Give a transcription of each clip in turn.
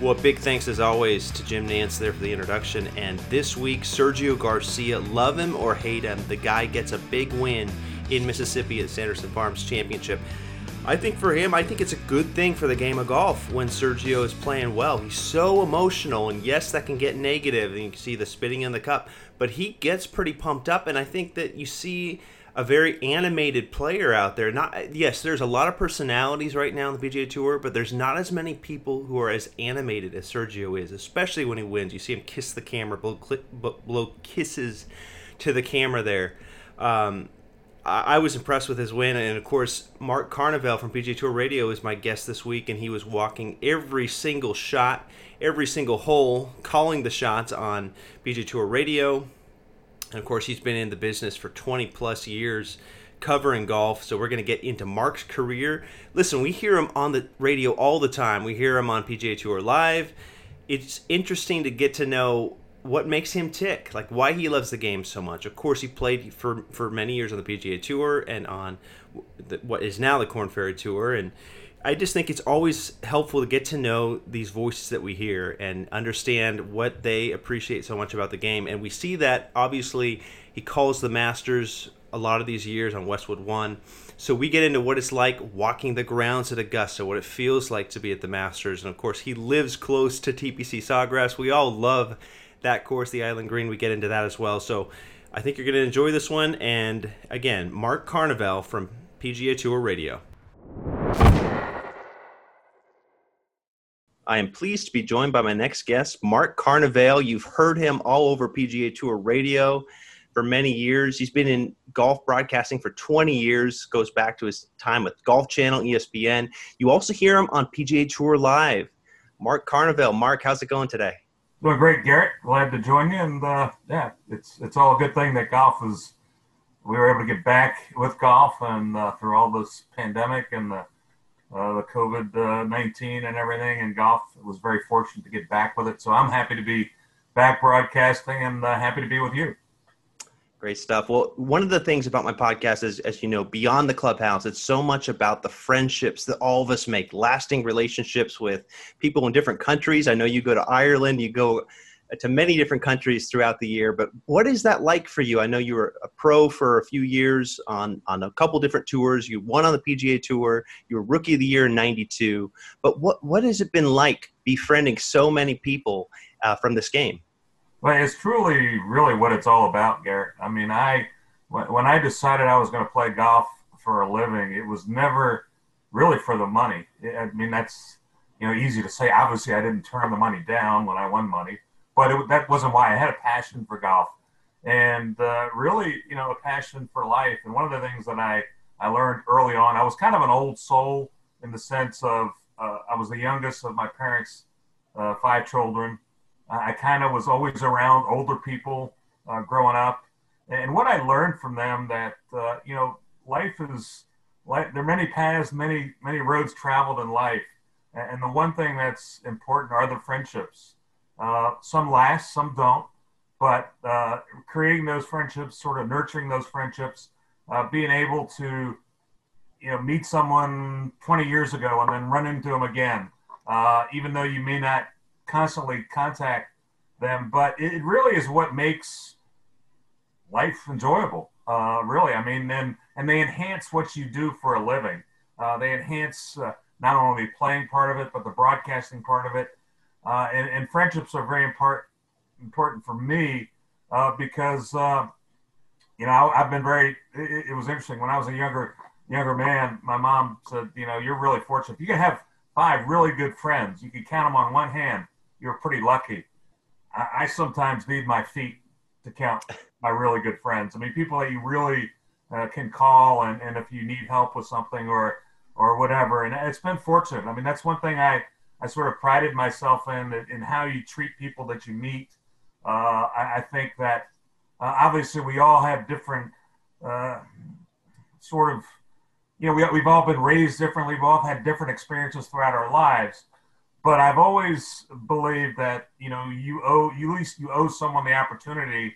Well, big thanks as always to Jim Nantz there for the introduction. And this week, Sergio Garcia, love him or hate him, the guy gets a big win in Mississippi at Sanderson Farms Championship. I think for him, I think it's a good thing for the game of golf when Sergio is playing well. He's so emotional, and yes, that can get negative, and you can see the spitting in the cup, but he gets pretty pumped up, and I think that you see a very animated player out there. Not yes, there's a lot of personalities right now in the PGA Tour, but there's not as many people who are as animated as Sergio is, especially when he wins. You see him kiss the camera, blow, blow kisses to the camera there. Um, I, I was impressed with his win, and of course, Mark Carnevale from PGA Tour Radio is my guest this week, and he was walking every single shot, every single hole, calling the shots on PGA Tour Radio and of course, he's been in the business for 20 plus years covering golf. So we're going to get into Mark's career. Listen, we hear him on the radio all the time. We hear him on PGA Tour Live. It's interesting to get to know what makes him tick, like why he loves the game so much. Of course, he played for for many years on the PGA Tour and on the, what is now the Corn Ferry Tour, and I just think it's always helpful to get to know these voices that we hear and understand what they appreciate so much about the game. And we see that obviously he calls the Masters a lot of these years on Westwood One. So we get into what it's like walking the grounds at Augusta, what it feels like to be at the Masters. And of course, he lives close to TPC Sawgrass. We all love that course, the Island Green. We get into that as well. So I think you're going to enjoy this one. And again, Mark Carnevale from PGA Tour Radio. I am pleased to be joined by my next guest, Mark Carnevale. You've heard him all over PGA Tour radio for many years. He's been in golf broadcasting for 20 years, goes back to his time with Golf Channel, ESPN. You also hear him on PGA Tour Live. Mark Carnevale. Mark, how's it going today? Doing great, Garrett. Glad to join you. And uh, yeah, it's it's all a good thing that golf is. We were able to get back with golf, and uh, through all this pandemic and the uh, the COVID uh, 19 and everything and golf. Was very fortunate to get back with it. So I'm happy to be back broadcasting and uh, happy to be with you. Great stuff. Well, one of the things about my podcast is, as you know, beyond the clubhouse, it's so much about the friendships that all of us make, lasting relationships with people in different countries. I know you go to Ireland, you go to many different countries throughout the year. But what is that like for you? I know you were a pro for a few years on on a couple different tours. You won on the PGA Tour. You were Rookie of the Year in '92. But what what has it been like befriending so many people uh, from this game? Well, it's truly really what it's all about, Garrett. I mean, I when I decided I was going to play golf for a living, it was never really for the money. I mean, that's you know easy to say. Obviously, I didn't turn the money down when I won money but it, that wasn't why. I had a passion for golf, and uh, really, you know, a passion for life. And one of the things that I I learned early on, I was kind of an old soul in the sense of uh, I was the youngest of my parents' uh, five children. I kind of was always around older people uh, growing up, and what I learned from them that uh, you know life is like there are many paths, many many roads traveled in life, and the one thing that's important are the friendships uh, some last, some don't. But uh, creating those friendships, sort of nurturing those friendships, uh, being able to, you know, meet someone 20 years ago and then run into them again, uh, even though you may not constantly contact them. But it really is what makes life enjoyable. Uh, really, I mean, and and they enhance what you do for a living. they enhance not only the playing part of it, but the broadcasting part of it uh, and, and, friendships are very important important for me uh, because uh, you know I, have been very. It, it, was interesting when I was a younger younger man. My mom said, you know, you're really fortunate. If you can have five really good friends, you can count them on one hand. You're pretty lucky. I, I sometimes need my feet to count my really good friends. I mean, people that you really uh, can call and, and if you need help with something or or whatever. And it's been fortunate. I mean, that's one thing I I sort of prided myself in in how you treat people that you meet. Uh, I, I, think that uh, obviously we all have different uh, sort of you know we, we've all been raised differently. We've all had different experiences throughout our lives. But I've always believed that you know you owe you at least you owe someone the opportunity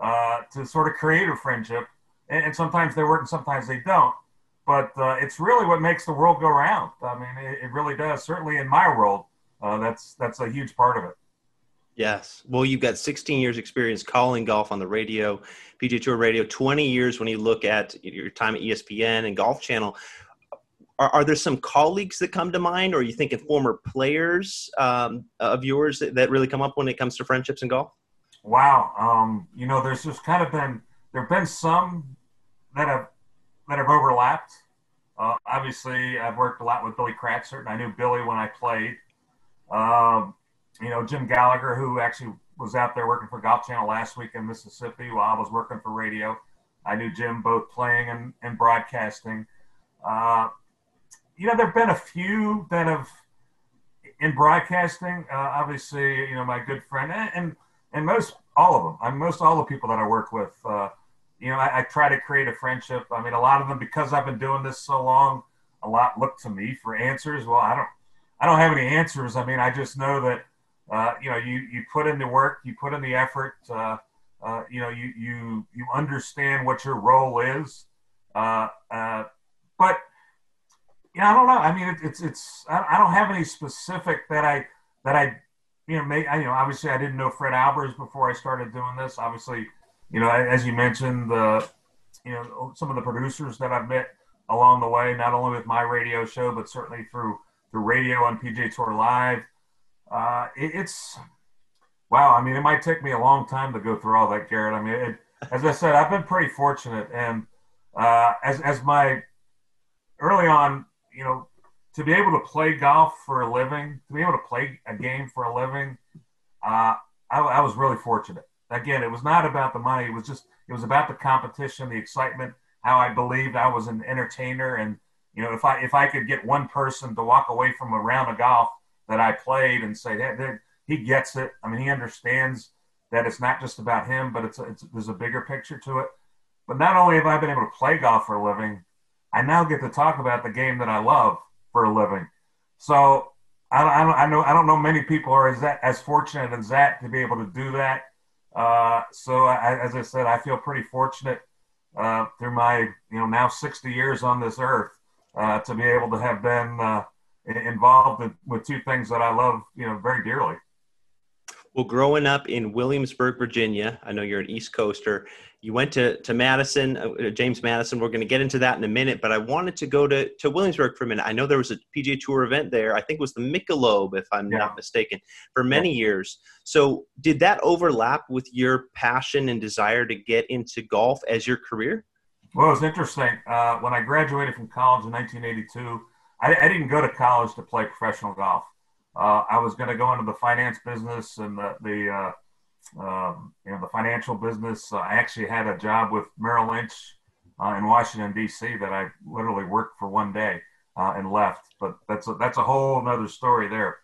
uh, to sort of create a friendship, and, and, sometimes they work and sometimes they don't. But uh, it's really what makes the world go round. I mean, it, it really does. Certainly in my world, uh, that's that's a huge part of it. Yes. Well, you've got 16 years experience calling golf on the radio, PGA Tour radio, 20 years when you look at your time at ESPN and Golf Channel. Are, are there some colleagues that come to mind, or are you thinking former players um, of yours that, that really come up when it comes to friendships in golf? Wow. Um, you know, there's just kind of been there have been some that have that have overlapped. Uh, obviously, I've worked a lot with Billy Kratzert, and I knew Billy when I played. Um, you know, Jim Gallagher, who actually was out there working for Golf Channel last week in Mississippi while I was working for radio. I knew Jim both playing and, and broadcasting. Uh, you know, there have been a few that have in broadcasting. Uh, obviously, you know, my good friend and, and and most all of them. I mean, most all the people that I work with. Uh, you know, I, I, try to create a friendship. I mean, a lot of them because I've been doing this so long, a lot look to me for answers. Well, I don't, I don't have any answers. I mean, I just know that, uh, you know, you you put in the work, you put in the effort. Uh, uh, you know, you you you understand what your role is. Uh, uh, but yeah, I don't know. I mean, it, it's it's I don't have any specific that I that I you know, may, I, you know, obviously I didn't know Fred Albers before I started doing this. Obviously, you know, as you mentioned, the, you know, some of the producers that I've met along the way, not only with my radio show, but certainly through through radio on PGA Tour Live. Uh, it, it's wow. I mean, it might take me a long time to go through all that, Garrett. I mean, it, as I said, I've been pretty fortunate, and uh, as as my early on, you know, to be able to play golf for a living, to be able to play a game for a living, uh, I, I, was really fortunate. Again, it was not about the money. It was just it was about the competition, the excitement, how I believed I was an entertainer, and you know if I if I could get one person to walk away from a round of golf that I played and say that he gets it. I mean, he understands that it's not just about him, but it's, it's there's a bigger picture to it. But not only have I been able to play golf for a living, I now get to talk about the game that I love for a living. So I, I, I know I don't know many people are as that as fortunate as that to be able to do that. Uh, so I, as I said, I feel pretty fortunate uh, through my you know now 60 years on this earth uh, to be able to have been uh, involved in, with two things that I love you know very dearly. Well, growing up in Williamsburg, Virginia, I know you're an East Coaster. You went to, to Madison, uh, uh James Madison. We're going to get into that in a minute, but I wanted to go to, to Williamsburg for a minute. I know there was a PGA Tour event there. I think it was the Michelob, if I'm yeah. not mistaken, for many yeah. years. So, did that overlap with your passion and desire to get into golf as your career? Well, it was interesting. Uh, when I graduated from college in 1982, I, I didn't go to college to play professional golf. Uh, I was going to go into the finance business and the, the uh, um, you know, the financial business. Uh, I actually had a job with Merrill Lynch uh, in Washington D.C. that I literally worked for one day uh, and left. But that's a, that's a whole other story there.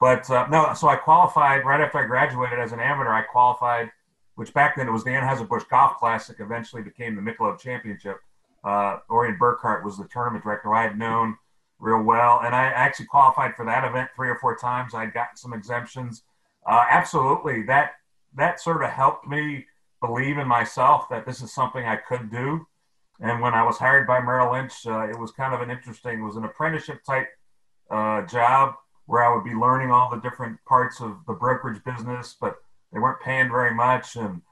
But uh, no, so I qualified right after I graduated as an amateur. I qualified, which back then it was the Anheuser-Busch Golf Classic. Eventually became the Michelob Championship. Orion Burkhart was the tournament director. I had known real well, and I actually qualified for that event three or four times. I'd gotten some exemptions. Uh, absolutely, that that sort of helped me believe in myself that this is something I could do. And when I was hired by Merrill Lynch, uh, it was kind of an interesting, it was an apprenticeship type uh, job where I would be learning all the different parts of the brokerage business, but they weren't paying very much. And,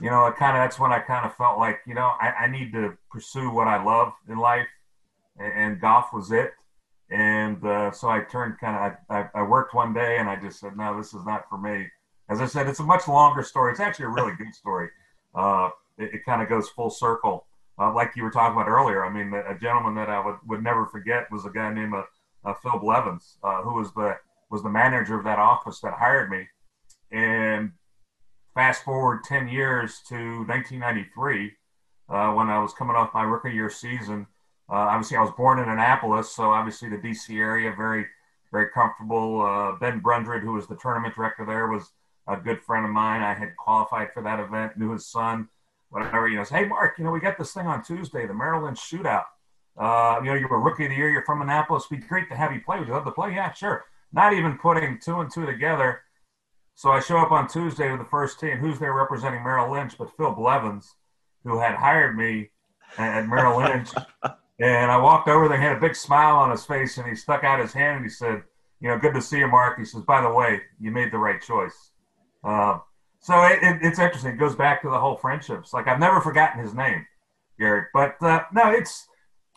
you know, kind of, that's when I kind of felt like, you know, I, I need to pursue what I love in life. And, and golf was it. And uh, so I turned kind of, I, I, worked one day and I just said, no, this is not for me as I said, it's a much longer story. It's actually a really good story. Uh, it, it kind of goes full circle, uh, like you were talking about earlier. I mean, a gentleman that I would, would never forget was a guy named uh, uh, Phil Blevins, uh, who was the was the manager of that office that hired me. And fast forward ten years to 1993, uh, when I was coming off my rookie year season. Uh, obviously, I was born in Annapolis, so obviously the DC area very very comfortable. Uh, ben Brundred, who was the tournament director there, was a good friend of mine. I had qualified for that event, knew his son, whatever. You know, hey, Mark, you know, we got this thing on Tuesday, the Maryland Shootout. Uh, you know, you're a rookie of the year. You're from Annapolis. It'd be great to have you play. Would you love to play? Yeah, sure. Not even putting two and two together. So I show up on Tuesday with the first team. Who's there representing Merrill Lynch? But Phil Blevins, who had hired me at Merrill Lynch. And I walked over there, he had a big smile on his face, and he stuck out his hand and he said, You know, good to see you, Mark. He says, By the way, you made the right choice. Uh, so it, it, it's interesting. It goes back to the whole friendships. Like I've never forgotten his name, Garrett. But uh, no, it's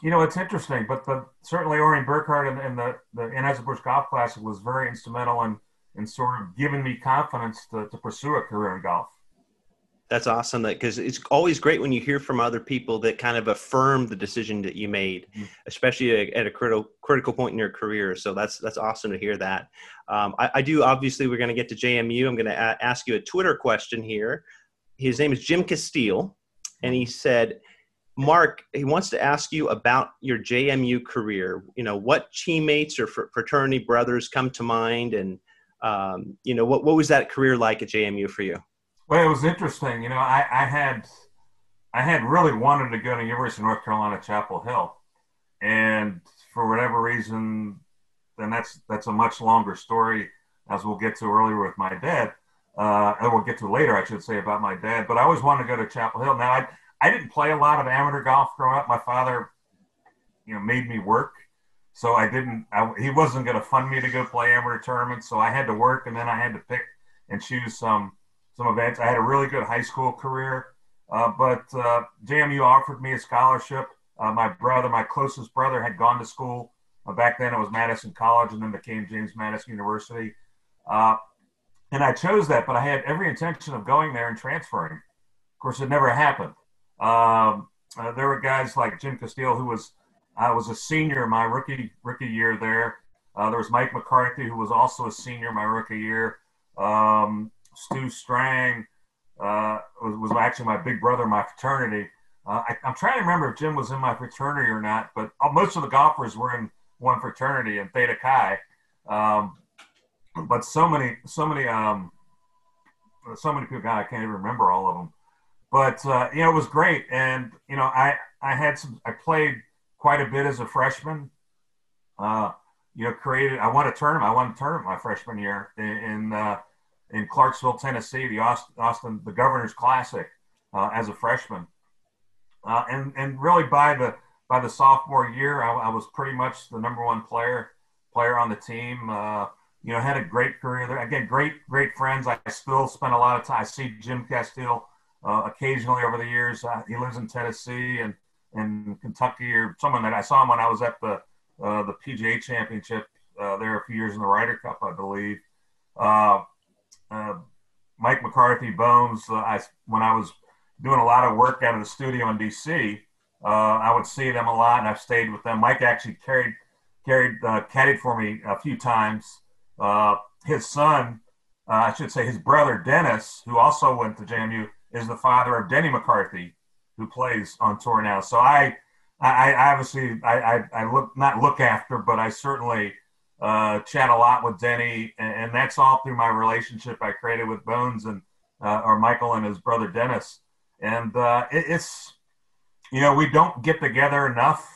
you know it's interesting. But the, certainly Orion Burkhardt and, and the the Anheuser-Busch Golf Classic was very instrumental in in sort of giving me confidence to, to pursue a career in golf that's awesome that because it's always great when you hear from other people that kind of affirm the decision that you made mm-hmm. especially at a critical critical point in your career. So that's that's awesome to hear that. Um, I, I, do obviously we're going to get to jmu i'm going to a- ask you a twitter question here. His name is jim castile and he said mark he wants to ask you about your jmu career. You know what teammates or fraternity brothers come to mind? And um, you know what, what was that career like at jmu for you well, it was interesting. You know, I, I had I had really wanted to go to University of North Carolina Chapel Hill, and for whatever reason, and that's that's a much longer story, as we'll get to earlier with my dad, uh, and we'll get to later, I should say, about my dad. But I always wanted to go to Chapel Hill. Now, I I didn't play a lot of amateur golf growing up. My father, you know, made me work, so I didn't. I, he wasn't going to fund me to go play amateur tournaments, so I had to work, and then I had to pick and choose some some events. I had a really good high school career, uh, but uh, JMU offered me a scholarship. Uh, my brother, my closest brother, had gone to school. Uh, back then it was Madison College and then became James Madison University. Uh, and I chose that, but I had every intention of going there and transferring. Of course, it never happened. Um, uh, there were guys like Jim Castile, who was I was a senior my rookie rookie year there. there was Mike McCarthy, who was also a senior my rookie year. Um, Stu Strang uh, was, was, actually my big brother in my fraternity. Uh, I, am trying to remember if Jim was in my fraternity or not, but uh, most of the golfers were in one fraternity in Theta Chi. Um, but so many, so many, um, so many people. God, I can't even remember all of them. But uh, you know, it was great, and you know, I I had some. I played quite a bit as a freshman. Uh, you know, created. I won a tournament. I won a tournament my freshman year in, uh, in Clarksville, Tennessee, the Austin, Austin the Governor's Classic uh, as a freshman, uh, and and really by the by the sophomore year, I, I, was pretty much the number one player player on the team. Uh, you know, had a great career there. Again, great great friends. I still spend a lot of time. I see Jim Castile uh, occasionally over the years. Uh, he lives in Tennessee and in Kentucky, or someone that I saw him when I was at the uh, the PGA Championship there a few years in the Ryder Cup, I believe. Uh, uh, Mike McCarthy, Bones. Uh, I when I was doing a lot of work out of the studio in DC, uh, I would see them a lot, and I've stayed with them. Mike actually carried carried uh, caddied for me a few times. Uh, his son, I should say, his brother Dennis, who also went to JMU, is the father of Denny McCarthy, who plays on tour now. So I, I, I obviously, I, I, I look not look after, but I certainly uh, chat a lot with Denny, and, and, that's all through my relationship I created with Bones and uh, or Michael and his brother Dennis. And uh, it, it's you know we don't get together enough.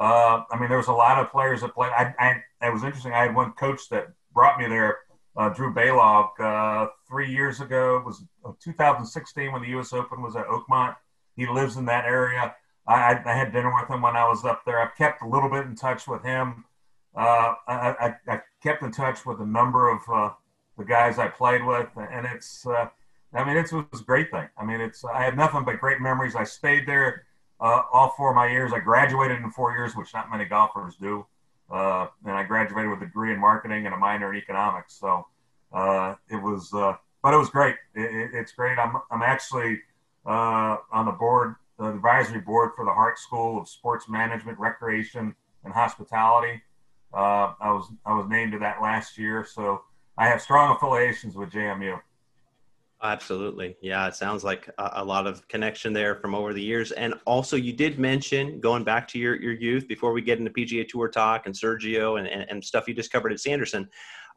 Uh, I mean, there was a lot of players that played. I, I it was interesting. I had one coach that brought me there, uh, Drew Baylog, uh, three years ago. It was 2016 when the U.S. Open was at Oakmont. He lives in that area. I, I had dinner with him when I was up there. I've kept a little bit in touch with him. Uh, I, I, kept in touch with a number of uh, the guys I played with, and it's, uh, I mean, it was a great thing. I mean, it's, I had nothing but great memories. I stayed there uh, all four of my years. I graduated in four years, which not many golfers do. Uh, and I graduated with a degree in marketing and a minor in economics. So uh, it was, but it was great. It, it, it's great. I'm, I'm actually on the board, the advisory board for the Hart School of Sports Management, Recreation, and Hospitality. Uh, I was I was named to that last year, so I have strong affiliations with JMU. Absolutely. Yeah, it sounds like a, a, lot of connection there from over the years. And also, you did mention going back to your, your youth before we get into PGA Tour talk and Sergio and, and, and stuff you discovered at Sanderson.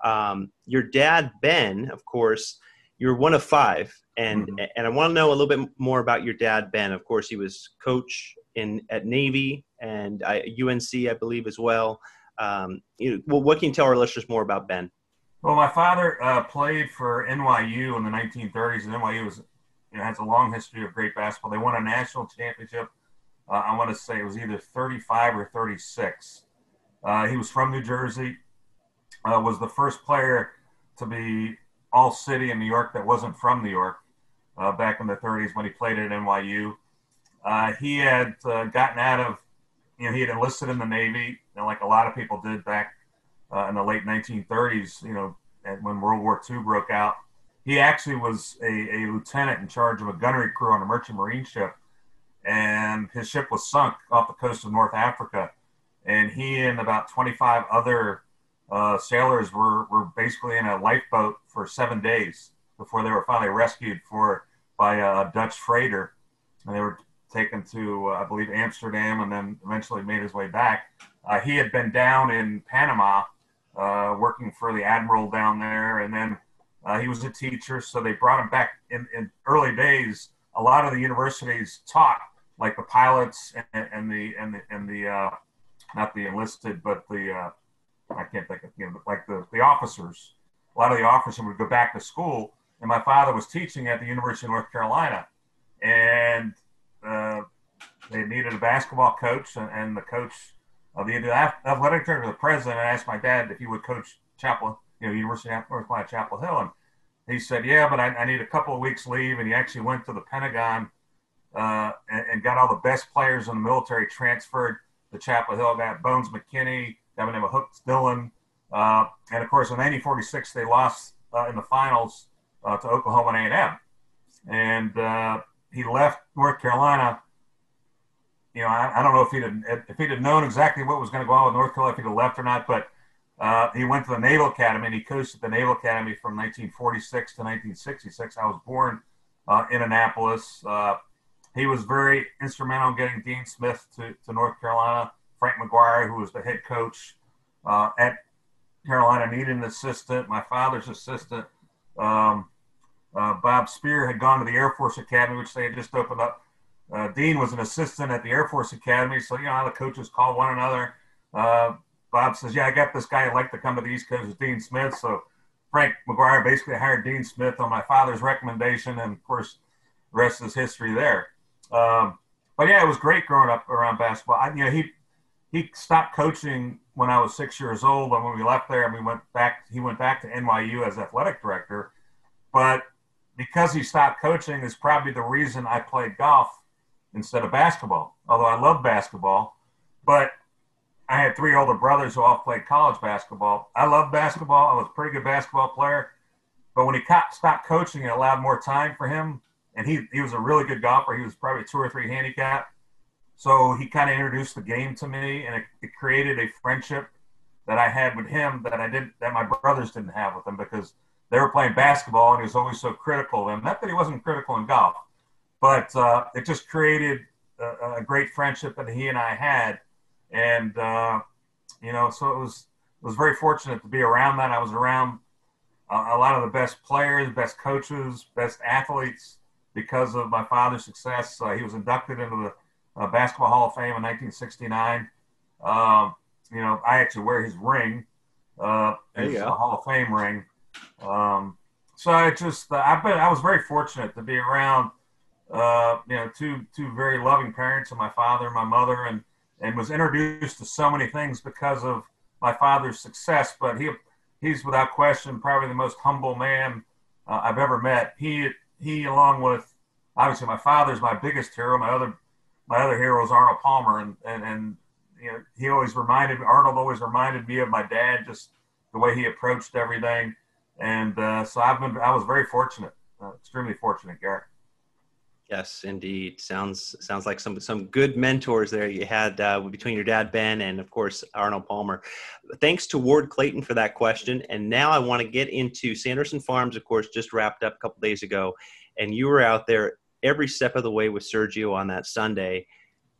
Um, your dad, Ben, of course, you're one of five. And, mm-hmm. and I want to know a little bit more about your dad, Ben. Of course, he was coach in at Navy and I, UNC, I believe, as well. Um, you know, well, what can you tell our listeners more about Ben? Well, my father uh, played for NYU in the 1930s, and NYU was, you know, has a long history of great basketball. They won a national championship. Uh, I want to say it was either 35 or 36. Uh, he was from New Jersey. Uh, was the first player to be all city in New York that wasn't from New York uh, back in the 30s when he played at NYU. Uh, he had gotten out of, you know, he had enlisted in the Navy, and like a lot of people did back uh, in the late 1930s, you know, when World War II broke out. He actually was a, a, lieutenant in charge of a gunnery crew on a merchant marine ship, and his ship was sunk off the coast of North Africa. And he and about 25 other uh, sailors were, were basically in a lifeboat for seven days before they were finally rescued for by a Dutch freighter. And they were taken to, uh, I believe, Amsterdam and then eventually made his way back. Uh, he had been down in Panama uh, working for the admiral down there, and then uh, he was a teacher. So they brought him back in, in early days. A lot of the universities taught like the pilots and, and the and the and the uh, not the enlisted, but the uh, I can't think of you know like the the officers. A lot of the officers would go back to school, and my father was teaching at the University of North Carolina, and uh, they needed a basketball coach, and, and the coach of the athletic director, the president, asked my dad if he would coach Chapel, you know, University of North Carolina Chapel Hill, and he said, "Yeah, but I, I, need a couple of weeks leave." And he actually went to the Pentagon uh, and, and, got all the best players in the military transferred to Chapel Hill. Got Bones McKinney, got of Hooks Dillon, uh, and of course in 1946 they lost uh, in the finals uh, to Oklahoma A&M, and uh, he left North Carolina you know, I, I, don't know if he'd have, if he'd have known exactly what was going to go on with North Carolina, if he'd have left or not. But uh, he went to the Naval Academy and he coached at the Naval Academy from 1946 to 1966. I was born uh, in Annapolis. Uh, he was very instrumental in getting Dean Smith to, to North Carolina. Frank McGuire, who was the head coach uh, at Carolina, needed an assistant. My father's assistant, um, uh, Bob Spear, had gone to the Air Force Academy, which they had just opened up uh, Dean was an assistant at the Air Force Academy, so you know how the coaches call one another. Uh, Bob says, "Yeah, I got this guy I'd like to come to the East Coast, with Dean Smith." So Frank McGuire basically hired Dean Smith on my father's recommendation, and of course, the rest is history there. Um, but yeah, it was great growing up around basketball. I, you know, he he stopped coaching when I was six years old, and when we left there, and we went back. He went back to NYU as athletic director, but because he stopped coaching is probably the reason I played golf instead of basketball. Although I love basketball, but I had three older brothers who all played college basketball. I love basketball. I was a pretty good basketball player, but when he stopped coaching, it allowed more time for him. And he he was a really good golfer. He was probably two or three handicap. So he kind of introduced the game to me, and it, it created a friendship that I had with him that I didn't that my brothers didn't have with him because they were playing basketball and he was always so critical of them. Not that he wasn't critical in golf, but uh, it just created a, a, great friendship that he and I had, and uh, you know, so it was it was very fortunate to be around that. I was around a, a lot of the best players, best coaches, best athletes because of my father's success. Uh, he was inducted into the uh, Basketball Hall of Fame in 1969. Um, you know, I actually wear his ring. Uh, his Hall of Fame ring. Um, so I just, I've been, I was very fortunate to be around uh, you know, two two very loving parents, and my father and my mother, and and was introduced to so many things because of my father's success. But he he's without question probably the most humble man uh, I've ever met. He he along with obviously my father's my biggest hero. My other my other hero is Arnold Palmer, and and and you know he always reminded Arnold always reminded me of my dad, just the way he approached everything. And uh, so I've been I was very fortunate, uh, extremely fortunate, Garrett. Yes, indeed. Sounds sounds like some some good mentors there you had uh, between your dad Ben and of course Arnold Palmer. Thanks to Ward Clayton for that question. And now I want to get into Sanderson Farms. Of course, just wrapped up a couple days ago, and you were out there every step of the way with Sergio on that Sunday.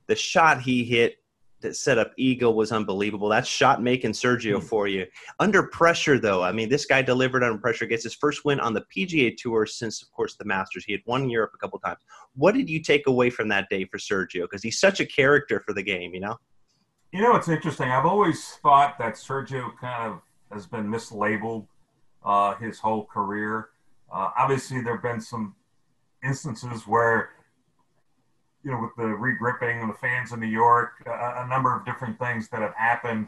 The shot he hit that set up Eagle was unbelievable. That's shot making Sergio mm. for you. Under pressure, though, I mean, this guy delivered under pressure. Gets his first win on the PGA Tour since, of course, the Masters. He had won Europe a couple times. What did you take away from that day for Sergio? Because he's such a character for the game, you know. You know, it's interesting. I've always thought that Sergio kind of has been mislabeled uh, his whole career. Uh, obviously, there have been some instances where you know, with the regripping and the fans in New York, a, a number of different things that have happened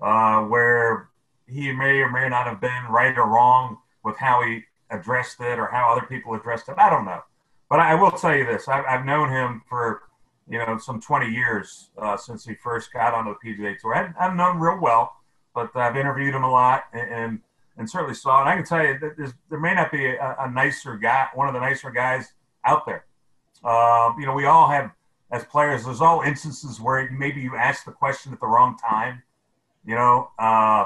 uh, where he may or may not have been right or wrong with how he addressed it or how other people addressed it. I don't know. But I will tell you this I've, I've known him for, you know, some 20 years uh, since he first got on the PGA Tour. I, I've known him real well, but I've interviewed him a lot and, and, and certainly saw. And I can tell you that there may not be a, a nicer guy, one of the nicer guys out there. Um, you know, we all have, as players, there's all instances where maybe you ask the question at the wrong time, you know, uh,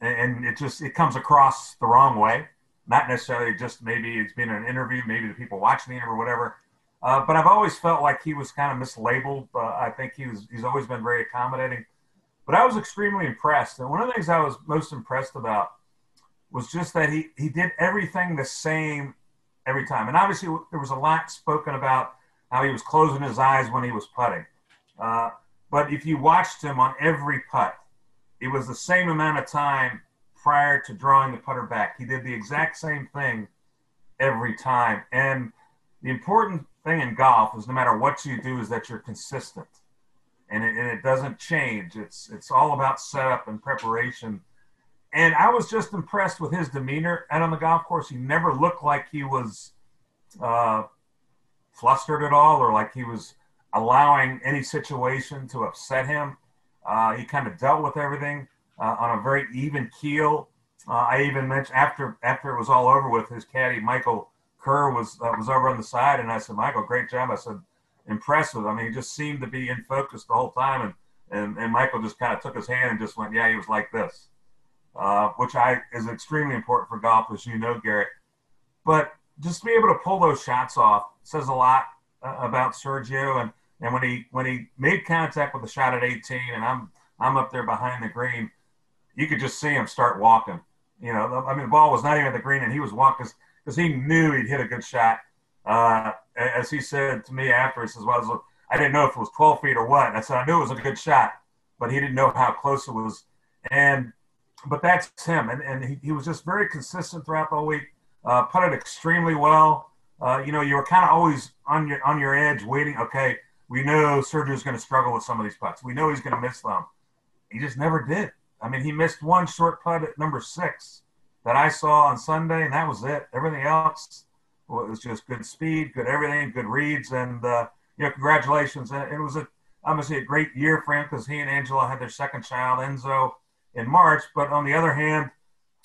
and it just it comes across the wrong way. Not necessarily just maybe it's been an interview, maybe the people watching the interview or whatever. Uh, but I've always felt like he was kind of mislabeled. I think he was he's always been very accommodating. But I was extremely impressed, and one of the things I was most impressed about was just that he he did everything the same every time. And obviously, there was a lot spoken about how he was closing his eyes when he was putting. Uh, but if you watched him on every putt, it was the same amount of time prior to drawing the putter back. He did the exact same thing every time. And the important thing in golf is no matter what you do, is that you're consistent. And it, and it doesn't change. It's it's all about setup and preparation and I was just impressed with his demeanor And on the golf course. He never looked like he was uh, flustered at all or like he was allowing any situation to upset him. Uh, he kind of dealt with everything uh, on a very even keel. Uh, I even mentioned after after it was all over with, his caddy Michael Kerr was uh, was over on the side, and I said, "Michael, great job." I said, "Impressive." I mean, he just seemed to be in focus the whole time, and and, and Michael just kind of took his hand and just went, "Yeah, he was like this." Uh, which I is extremely important for golf, as you know, Garrett. But just to be able to pull those shots off says a lot uh, about Sergio. And and when he when he made contact with the shot at 18, and I'm I'm up there behind the green, you could just see him start walking. You know, I mean, the ball was not even at the green, and he was walking because he knew he'd hit a good shot. Uh, as he said to me after, he says, "Well, I didn't know if it was 12 feet or what." I said, "I knew it was a good shot, but he didn't know how close it was." And but that's him, and and he, he was just very consistent throughout the week. Uh, put it extremely well. Uh, you know, you were kind of always on your on your edge, waiting. Okay, we know Sergio's going to struggle with some of these putts. We know he's going to miss them. He just never did. I mean, he missed one short putt at number six that I saw on Sunday, and that was it. Everything else was just good speed, good everything, good reads, and uh, you know, congratulations. And It was a obviously a great year for him because he and Angela had their second child, Enzo in March. But on the other hand,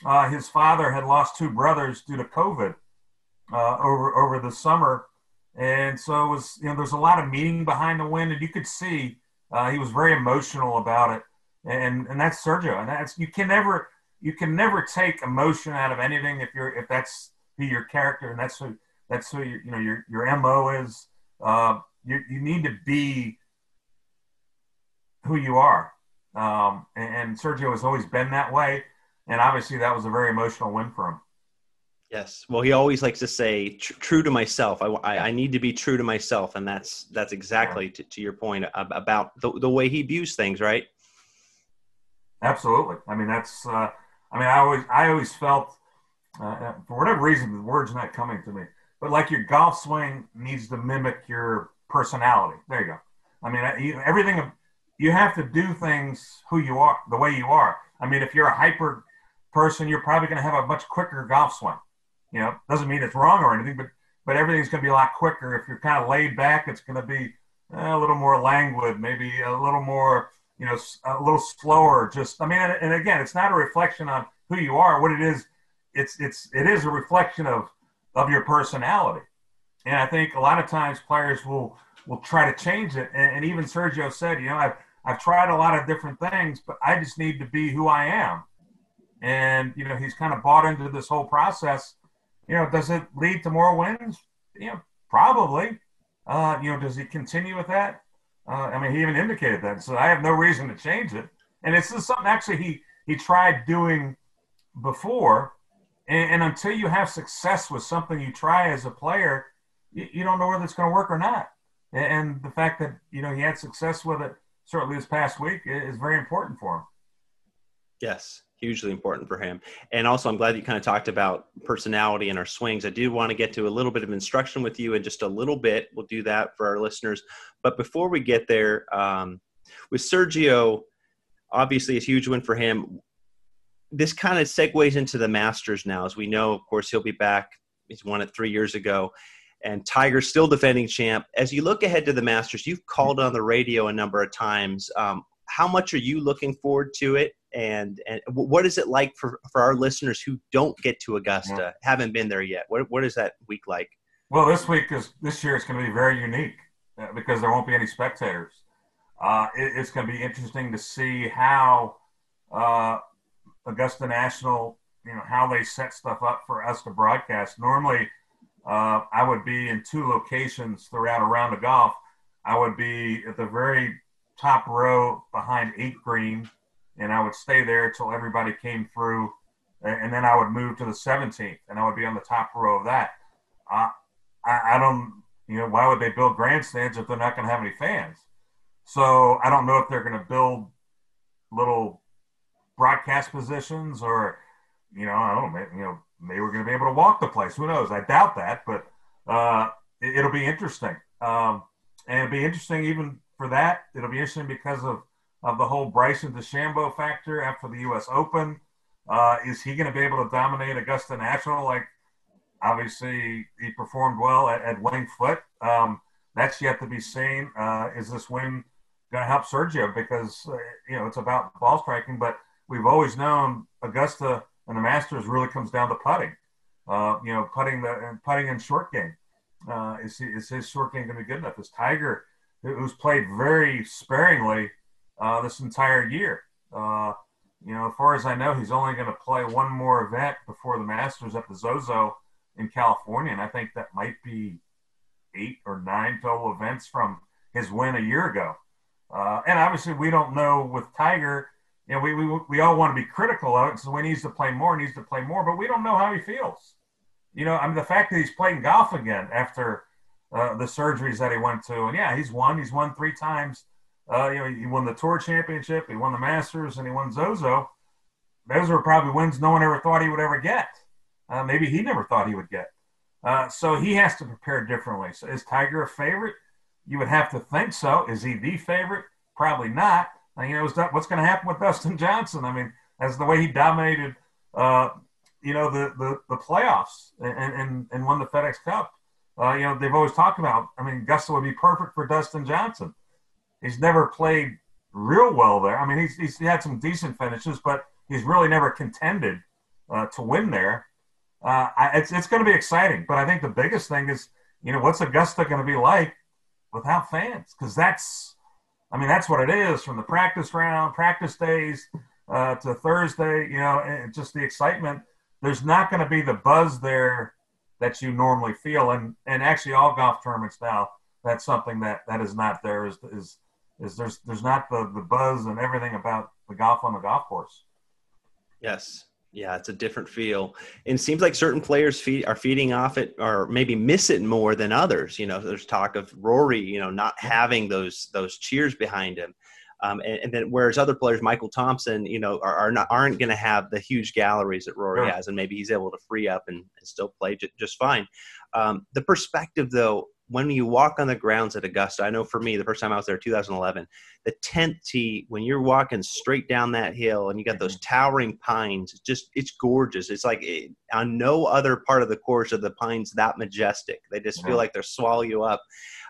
uh, his father had lost two brothers due to COVID uh, over over the summer, and so it was you know there's a lot of meaning behind the win, and you could see uh, he was very emotional about it, and and that's Sergio, and that's you can never you can never take emotion out of anything if you're if that's who your character and that's who that's who you, you know your your mo is. Uh, you you need to be who you are um, and, and Sergio has always been that way. And obviously, that was a very emotional win for him. Yes. Well, he always likes to say, "True to myself." I, I, I, need to be true to myself, and that's that's exactly yeah. to, to, your point about the, the way he views things, right? Absolutely. I mean, that's. Uh, I mean, I always I always felt, uh, uh for whatever reason, the word's not coming to me, but like your golf swing needs to mimic your personality. There you go. I mean, everything you have to do things who you are, the way you are. I mean, if you're a hyper person, you're probably going to have a much quicker golf swing. You know, doesn't mean it's wrong or anything, but but everything's going to be a lot quicker. If you're kind of laid back, it's going to be eh, a little more languid, maybe a little more, you know, a little slower. Just, I mean, and again, it's not a reflection on who you are. What it is, it's it's it is a reflection of of your personality. and I think a lot of times players will will try to change it. And, and even Sergio said, you know, I've I've tried a lot of different things, but I just need to be who I am. And you know, he's kind of bought into this whole process. You know, does it lead to more wins? You know, probably. Uh, you know, does he continue with that? Uh, I mean, he even indicated that. So I have no reason to change it. And it's just something actually he he tried doing before. And, and until you have success with something you try as a player, you, you don't know whether it's going to work or not. And, and the fact that you know he had success with it certainly this past week is very important for him. Yes, hugely important for him. And also, I'm glad you kind of talked about personality and our swings. I do want to get to a little bit of instruction with you in just a little bit. We'll do that for our listeners. But before we get there, um, with Sergio, obviously a huge win for him. This kind of segues into the Masters now. As we know, of course, he'll be back. He's won it three years ago. And Tiger's still defending champ. As you look ahead to the Masters, you've called on the radio a number of times. Um, how much are you looking forward to it? and and what is it like for for our listeners who don't get to Augusta, yeah. haven't been there yet? What what is that week like? Well, this week is this year is going to be very unique uh, because there won't be any spectators. Uh, it, it's going to be interesting to see how uh, Augusta National, you know, how they set stuff up for us to broadcast. Normally, uh, I would be in two locations throughout a round of golf. I would be at the very top row behind eight green and I would stay there until everybody came through, and then I would move to the 17th, and I would be on the top row of that. Uh, I, I don't, you know, why would they build grandstands if they're not going to have any fans? So I don't know if they're going to build little broadcast positions or, you know, I don't know, you know, maybe we're going to be able to walk the place. Who knows? I doubt that, but uh, it, will be interesting. Um, and it'll be interesting even for that. It'll be interesting because of of the whole Bryson DeChambeau factor after the U.S. Open. Uh, is he going to be able to dominate Augusta National? Like, obviously, he performed well at, at Winged Foot. Um, that's yet to be seen. Uh, is this win going to help Sergio? Because, uh, you know, it's about ball striking, but we've always known Augusta and the Masters really comes down to putting. Uh, you know, putting the putting in short game. Uh, is, he, is his short game going to be good enough? Is Tiger, who's played very sparingly, uh, this entire year. Uh, you know, as far as I know, he's only going to play one more event before the Masters at the Zozo in California, and I think that might be eight or nine total events from his win a year ago. Uh, and obviously, we don't know with Tiger. You know, we, we, we all want to be critical of it, so he needs to play more, needs to play more, but we don't know how he feels. You know, I mean, the fact that he's playing golf again after uh, the surgeries that he went to, and yeah, he's won. He's won three times uh, you know, he won the Tour Championship, he won the Masters, and he won Zozo. Those were probably wins no one ever thought he would ever get. Uh, maybe he never thought he would get. Uh, so he has to prepare differently. So is Tiger a favorite? You would have to think so. Is he the favorite? Probably not. You know, what's going to happen with Dustin Johnson? I mean, as the way he dominated, uh, you know, the, the, the playoffs and, and, and won the FedEx Cup. Uh, you know, they've always talked about, I mean, Augusta would be perfect for Dustin Johnson he's never played real well there. I mean, he's, he's had some decent finishes, but he's really never contended uh, to win there. Uh, I, it's it's going to be exciting, but I think the biggest thing is, you know, what's Augusta going to be like without fans? Because that's, I mean, that's what it is from the practice round, practice days uh, to Thursday. You know, and just the excitement. There's not going to be the buzz there that you normally feel, and and actually all golf tournaments now, that's something that that is not there. Is is is there's there's not the the buzz and everything about the golf on the golf course. Yes. Yeah, it's a different feel. And it seems like certain players feed, are feeding off it or maybe miss it more than others. You know, there's talk of Rory, you know, not having those those cheers behind him. Um, and, and, then whereas other players, Michael Thompson, you know, are, are not aren't going to have the huge galleries that Rory has, and maybe he's able to free up and, and still play j- just fine. Um, the perspective, though, when you walk on the grounds at Augusta, I know for me, the first time I was there, 2011, the 10th tee, when you're walking straight down that hill and you got those mm-hmm. towering pines, it's just, it's gorgeous. It's like it, eh, on no other part of the course are the pines that majestic. They just feel like they're swallow you up.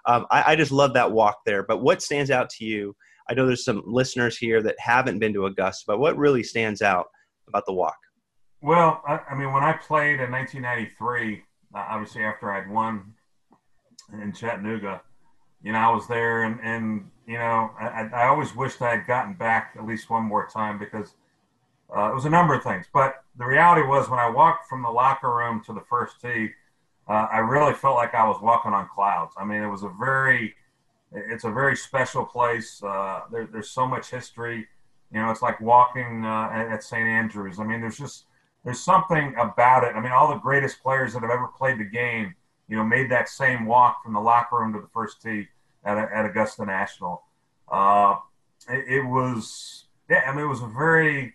Um, I, I just love that walk there. But what stands out to you? I know there's some listeners here that haven't been to Augusta, but what really stands out about the walk? Well, I, I mean, when I played in 1993, uh, obviously after I'd won in Chattanooga. You know, I was there, and and you know, I, I always wished I had gotten back at least one more time because uh, it was a number of things. But the reality was, when I walked from the locker room to the first tee, uh, I really felt like I was walking on clouds. I mean, it was a very, it's a very special place. Uh, there, there's so much history. You know, it's like walking uh, at St. Andrews. I mean, there's just there's something about it. I mean, all the greatest players that have ever played the game, you know, made that same walk from the locker room to the first tee at, at Augusta National. Uh, it, it, was, yeah, I mean, it was a very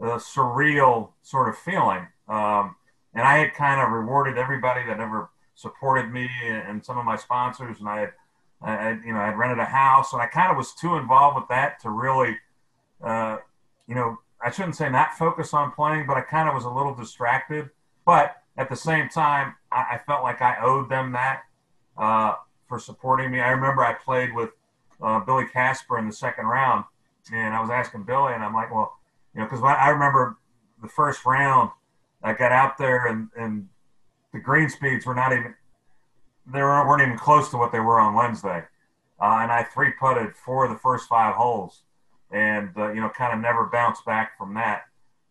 uh, surreal sort of feeling. Um, and I had kind of rewarded everybody that ever supported me and some of my sponsors, and I had, I had you know, I had rented a house, and I kind of was too involved with that to really, uh, you know, I shouldn't say not focus on playing, but I kind of was a little distracted. But at the same time, I, I felt like I owed them that uh, for supporting me. I remember I played with uh, Billy Casper in the second round, and I was asking Billy, and I'm like, well, you know, because I remember the first round, I got out there, and and the green speeds were not even they weren't even close to what they were on Wednesday, uh, and I three putted four of the first five holes, and uh, you know, kind of never bounced back from that.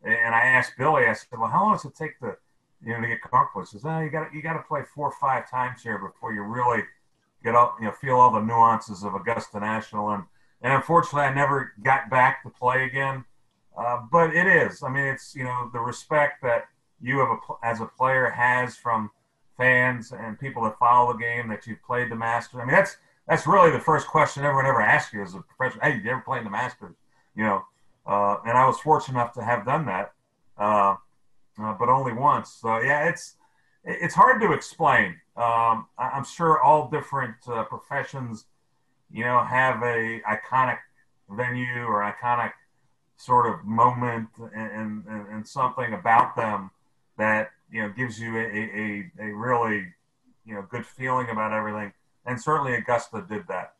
And I asked Billy, I said, well, how long does it take to you know to get comfortable? Says, oh, you got you got to play four or five times here before you really get all you know feel all the nuances of Augusta National and and unfortunately I never got back to play again. Uh, but it is. I mean, it's you know the respect that you have a, as a player has from fans and people that follow the game that you've played the Masters. I mean, that's that's really the first question everyone ever asks you as a professional. Hey, you ever played the Masters? You know, uh, and I was fortunate enough to have done that, uh, uh but only once. So yeah, it's it's hard to explain. Um, I'm sure all different uh, professions, you know, have a iconic venue or iconic sort of moment and, and, and something about them that you know gives you a, a, a really you know good feeling about everything. And certainly Augusta did that.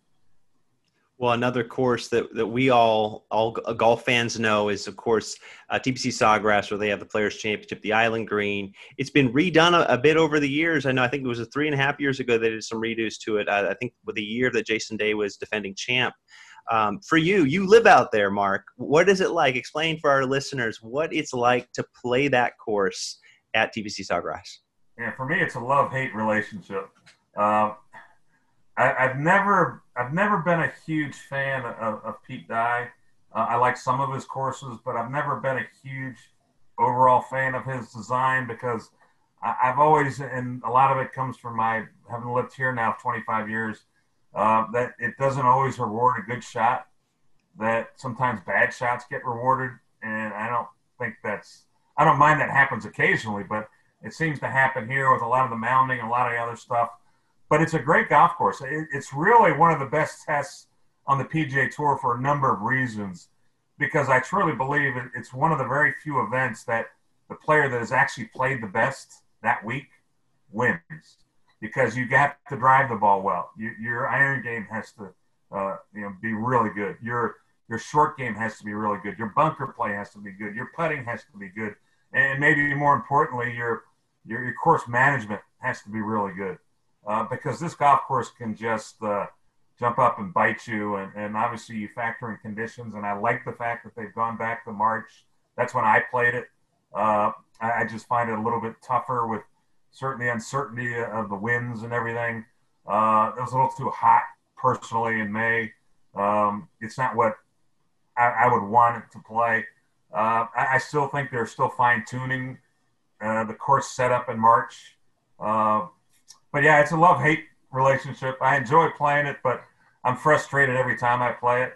Well, another course that, that we all all golf fans know is, of course, uh, TPC Sawgrass, where they have the Players Championship, the Island Green. It's been redone a, a, bit over the years. I know. I think it was three and a half years ago they did some redos to it. I, I think with the year that Jason Day was defending champ. Um, for you, you live out there, Mark. What is it like? Explain for our listeners what it's like to play that course at TPC Sawgrass. Yeah, for me, it's a love-hate relationship. Uh, I, have never, I've never been a huge fan of, of Pete Dye. Uh, I like some of his courses, but I've never been a huge overall fan of his design because I, have always, and a lot of it comes from my having lived here now 25 years, uh, that it doesn't always reward a good shot. That sometimes bad shots get rewarded, and I don't think that's. I don't mind that happens occasionally, but it seems to happen here with a lot of the mounding and a lot of the other stuff but it's a great golf course. it's really one of the best tests on the PGA Tour for a number of reasons, because I truly believe it's one of the very few events that the player that has actually played the best that week wins, because you have to drive the ball well. You, your iron game has to, uh, you know, be really good. Your your short game has to be really good. Your bunker play has to be good. Your putting has to be good, and maybe more importantly, your your, your course management has to be really good uh, because this golf course can just uh, jump up and bite you. And, and obviously, you factor in conditions. And I like the fact that they've gone back to March. That's when I played it. Uh, I, I, just find it a little bit tougher with certainly uncertainty of the winds and everything. Uh, it was a little too hot personally in May. Um, it's not what I, I, would want it to play. Uh, I, I, still think they're still fine tuning the course setup in March. Uh, but yeah, it's a love hate relationship. I enjoy playing it, but I'm frustrated every time I play it.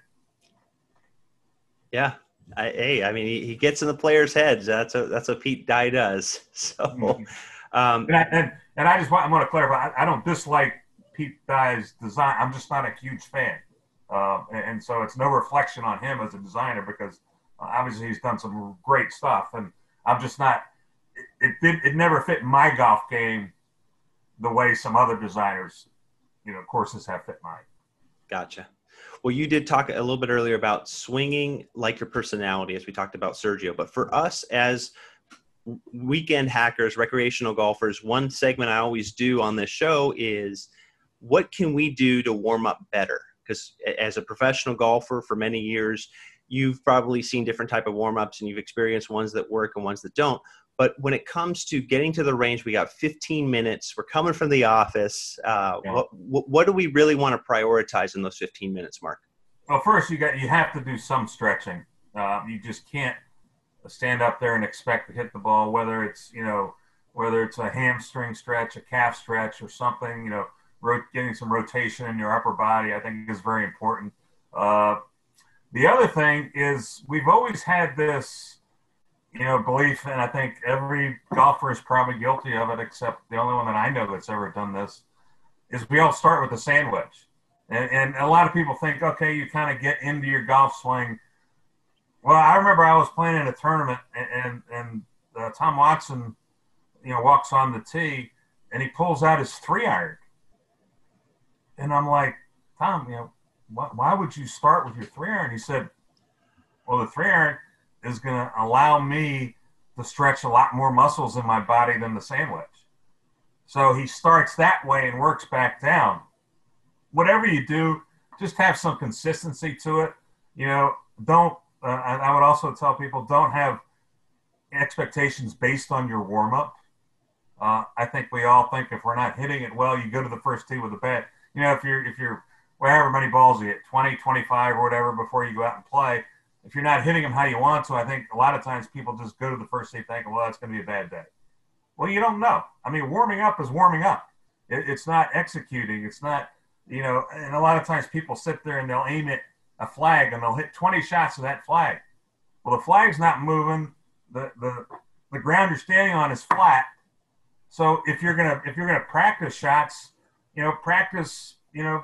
Yeah. I, hey, I mean, he, he gets in the players' heads. That's a, that's what Pete Dye does. So, mm-hmm. um, and, I, and, and I just want, I want to clarify. I, I, don't dislike Pete Dye's design. I'm just not a huge fan, uh, and, and, so it's no reflection on him as a designer because obviously he's done some great stuff, and I'm just not. It, it did. It never fit my golf game the way some other designers, you know, courses have fit mine. Gotcha. Well, you did talk a little bit earlier about swinging like your personality, as we talked about Sergio. But for us as weekend hackers, recreational golfers, one segment I always do on this show is what can we do to warm up better? Because as a professional golfer for many years, you've probably seen different type of warm-ups and you've experienced ones that work and ones that don't but when it comes to getting to the range we got 15 minutes. We're coming from the office. Uh, yeah. what, what, do we really want to prioritize in those 15 minutes mark? Well first you got you have to do some stretching. Uh, you just can't stand up there and expect to hit the ball whether it's you know whether it's a hamstring stretch a calf stretch or something you know getting some rotation in your upper body i think is very important. Uh, the other thing is we've always had this, you know, belief, and I think every golfer is probably guilty of it, except the only one that I know that's ever done this, is we all start with a sand wedge. And, and a lot of people think, okay, you kind of get into your golf swing. Well, I remember I was playing in a tournament, and and, and uh, Tom Watson, you know, walks on the tee, and he pulls out his three iron, and I'm like, Tom, you know, why, why would you start with your three iron? He said, well, the three iron is going to allow me to stretch a lot more muscles in my body than the sand wedge. So he starts that way and works back down. Whatever you do, just have some consistency to it. You know, don't, uh, I would also tell people don't have expectations based on your warm up. Uh, I think we all think if we're not hitting it well, you go to the first tee with a bat. You know, if you're if you're however many balls you hit, 20, 25 or whatever before you go out and play. If you're not hitting them how you want to, I think a lot of times people just go to the first tee thinking, well, it's going to be a bad day. Well, you don't know. I mean, warming up is warming up. It, it's not executing. It's not, you know, and a lot of times people sit there and they'll aim at a flag and they'll hit 20 shots of that flag. Well, the flag's not moving. The, the, the ground you're standing on is flat. So if you're gonna if you're gonna practice shots, you know, practice, you know,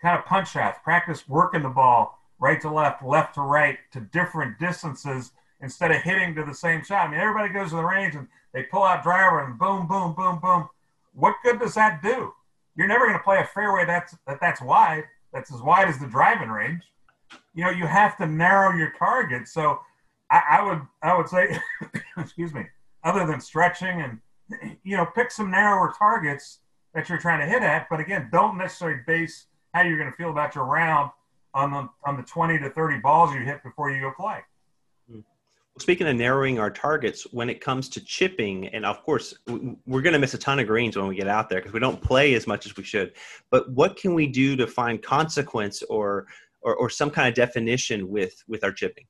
kind of punch shots, practice working the ball right to left, left to right to different distances instead of hitting to the same shot. I mean, everybody goes to the range and they pull out driver and boom, boom, boom, boom. What good does that do? You're never going to play a fairway that's that that's wide, that's as wide as the driving range. You know, you have to narrow your target. So I, I would I would say, excuse me, other than stretching and you know, pick some narrower targets that you're trying to hit at. But again, don't necessarily base how you're going to feel about your round on the on the 20 to 30 balls you hit before you go play. Hmm. Speaking of narrowing our targets, when it comes to chipping, and of course, we're going to miss a ton of greens when we get out there because we don't play as much as we should. But what can we do to find consequence or, or, or some kind of definition with, with our chipping?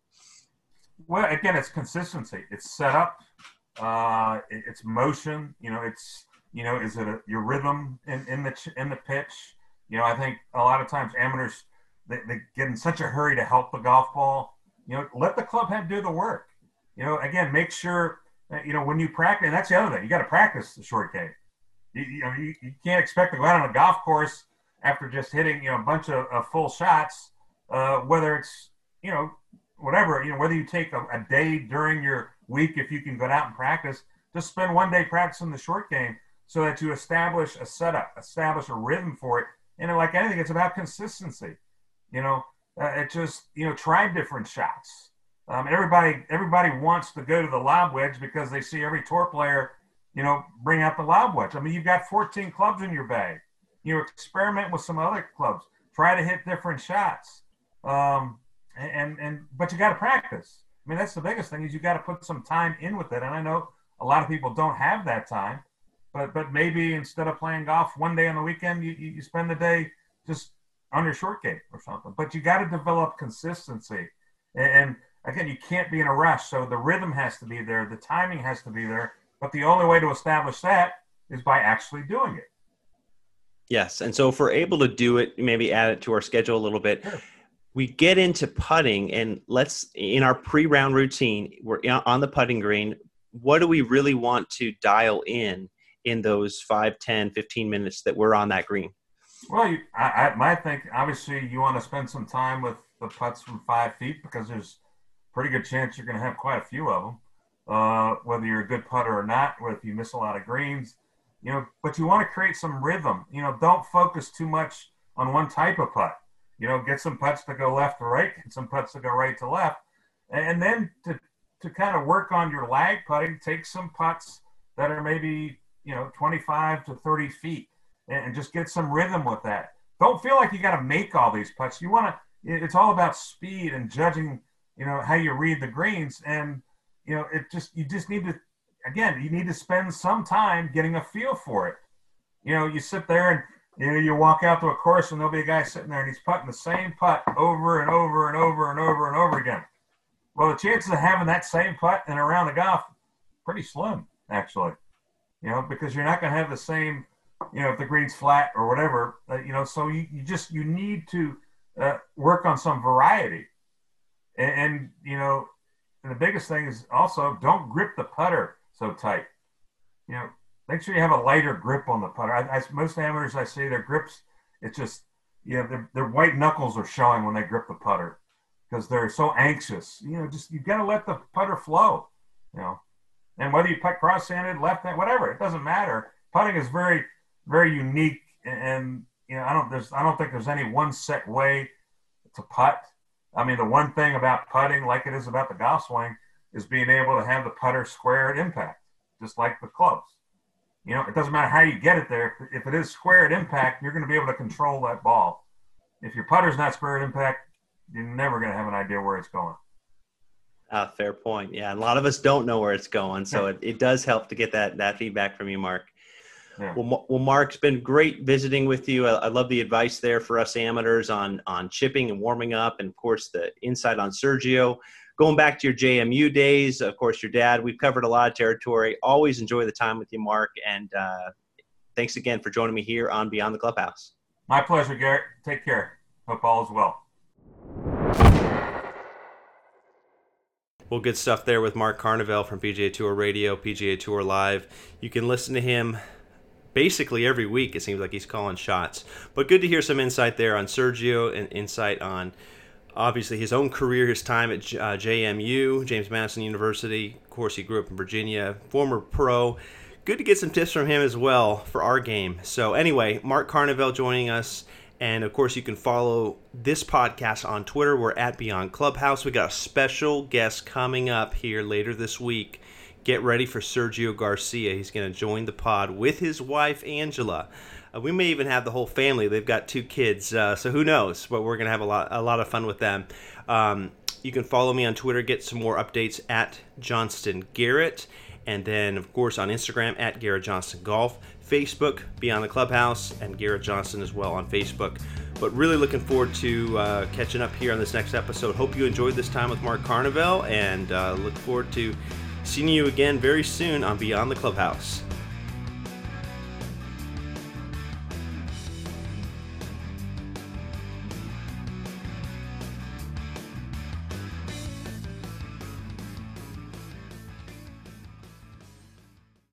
Well, again, it's consistency. It's setup. Uh, it's motion. You know, it's you know, is it a, your rhythm in, in the in the pitch? You know, I think a lot of times amateurs they, they get in such a hurry to help the golf ball. You know, let the club head do the work. You know, again, make sure you know when you practice. And that's the other thing. You got to practice the short game. You, you know, you, you, can't expect to go out on a golf course after just hitting you know a bunch of, of full shots. Uh, whether it's you know whatever you know whether you take a, a day during your week if you can go out and practice, just spend one day practicing the short game so that you establish a setup, establish a rhythm for it, and like anything, it's about consistency. You know, uh, it just you know try different shots. Um, everybody everybody wants to go to the lob wedge because they see every tour player, you know, bring out the lob wedge. I mean, you've got 14 clubs in your bag. You know, experiment with some other clubs. Try to hit different shots. Um, and and but you got to practice. I mean, that's the biggest thing is you got to put some time in with it. And I know a lot of people don't have that time but but maybe instead of playing golf one day on the weekend, you, you spend the day just on your short game or something. But you got to develop consistency, and, again, you can't be in a rush. So the rhythm has to be there, the timing has to be there. But the only way to establish that is by actually doing it. Yes, and so if we're able to do it, maybe add it to our schedule a little bit. Sure. We get into putting, and let's in our pre-round routine, we're on the putting green. What do we really want to dial in in those 5 10 15 minutes that we're on that green well you, I, I think obviously you want to spend some time with the putts from five feet because there's pretty good chance you're going to have quite a few of them uh, whether you're a good putter or not or if you miss a lot of greens you know but you want to create some rhythm. You know don't focus too much on one type of putt. You know get some putts to go left to right get some putts to go right to left and then to to kind of work on your lag putting take some putts that are maybe you know 25 to 30 feet and, just get some rhythm with that. Don't feel like you got to make all these putts. You want to. It's all about speed and judging. You know how you read the greens, and you know it just you just need to. Again, you need to spend some time getting a feel for it. You know, you sit there and you know, you walk out to a course and there'll be a guy sitting there and he's putting the same putt over and over and over and over and over again. Well, the chances of having that same putt in a round of golf pretty slim, actually. You know, because you're not going to have the same, you know, if the green's flat or whatever. Uh, you know, so you, you just you need to uh, work on some variety, and, and you know, and the biggest thing is also don't grip the putter so tight. You know, make sure you have a lighter grip on the putter. I, I, most amateurs I see their grips, it's just you know their, their white knuckles are showing when they grip the putter because they're so anxious. You know, just you got to let the putter flow. You know, and whether you putt cross-handed, left-handed, whatever, it doesn't matter. Putting is very, very unique, and you know, I don't there's I don't think there's any one set way to putt. I mean, the one thing about putting, like it is about the golf swing, is being able to have the putter square at impact, just like the clubs. You know, it doesn't matter how you get it there. If it is square at impact, you're going to be able to control that ball. If your putter's not square at impact, you're never going to have an idea where it's going. Ah, fair point. Yeah, a lot of us don't know where it's going, so it, it does help to get that that feedback from you, Mark. Yeah. Well, well, Mark, it's been great visiting with you. I, I, love the advice there for us amateurs on on chipping and warming up, and of course the insight on Sergio. Going back to your JMU days, of course, your dad. We've covered a lot of territory. Always enjoy the time with you, Mark, and uh, thanks again for joining me here on Beyond the Clubhouse. My pleasure, Garrett. Take care. Hope all is well. Well, good stuff there with Mark Carnevale from PGA Tour Radio, PGA Tour Live. You can listen to him basically every week. It seems like he's calling shots. But good to hear some insight there on Sergio and insight on obviously his own career, his time at uh, JMU, James Madison University. Of course, he grew up in Virginia, former pro. Good to get some tips from him as well for our game. So, anyway, Mark Carnevale joining us. And of course, you can follow this podcast on Twitter. We're at Beyond Clubhouse. We got a special guest coming up here later this week. Get ready for Sergio Garcia. He's going to join the pod with his wife, Angela. Uh, we may even have the whole family. They've got two kids, uh, so who knows? But we're going to have a lot, a lot of fun with them. Um, you can follow me on Twitter, get some more updates at Johnston Garrett. And then, of course, on Instagram at Garrett Johnston Golf. Facebook, Beyond the Clubhouse, and Garrett Johnston as well on Facebook. But really looking forward to uh, catching up here on this next episode. Hope you enjoyed this time with Mark Carnevale, and uh, look forward to seeing you again very soon on Beyond the Clubhouse.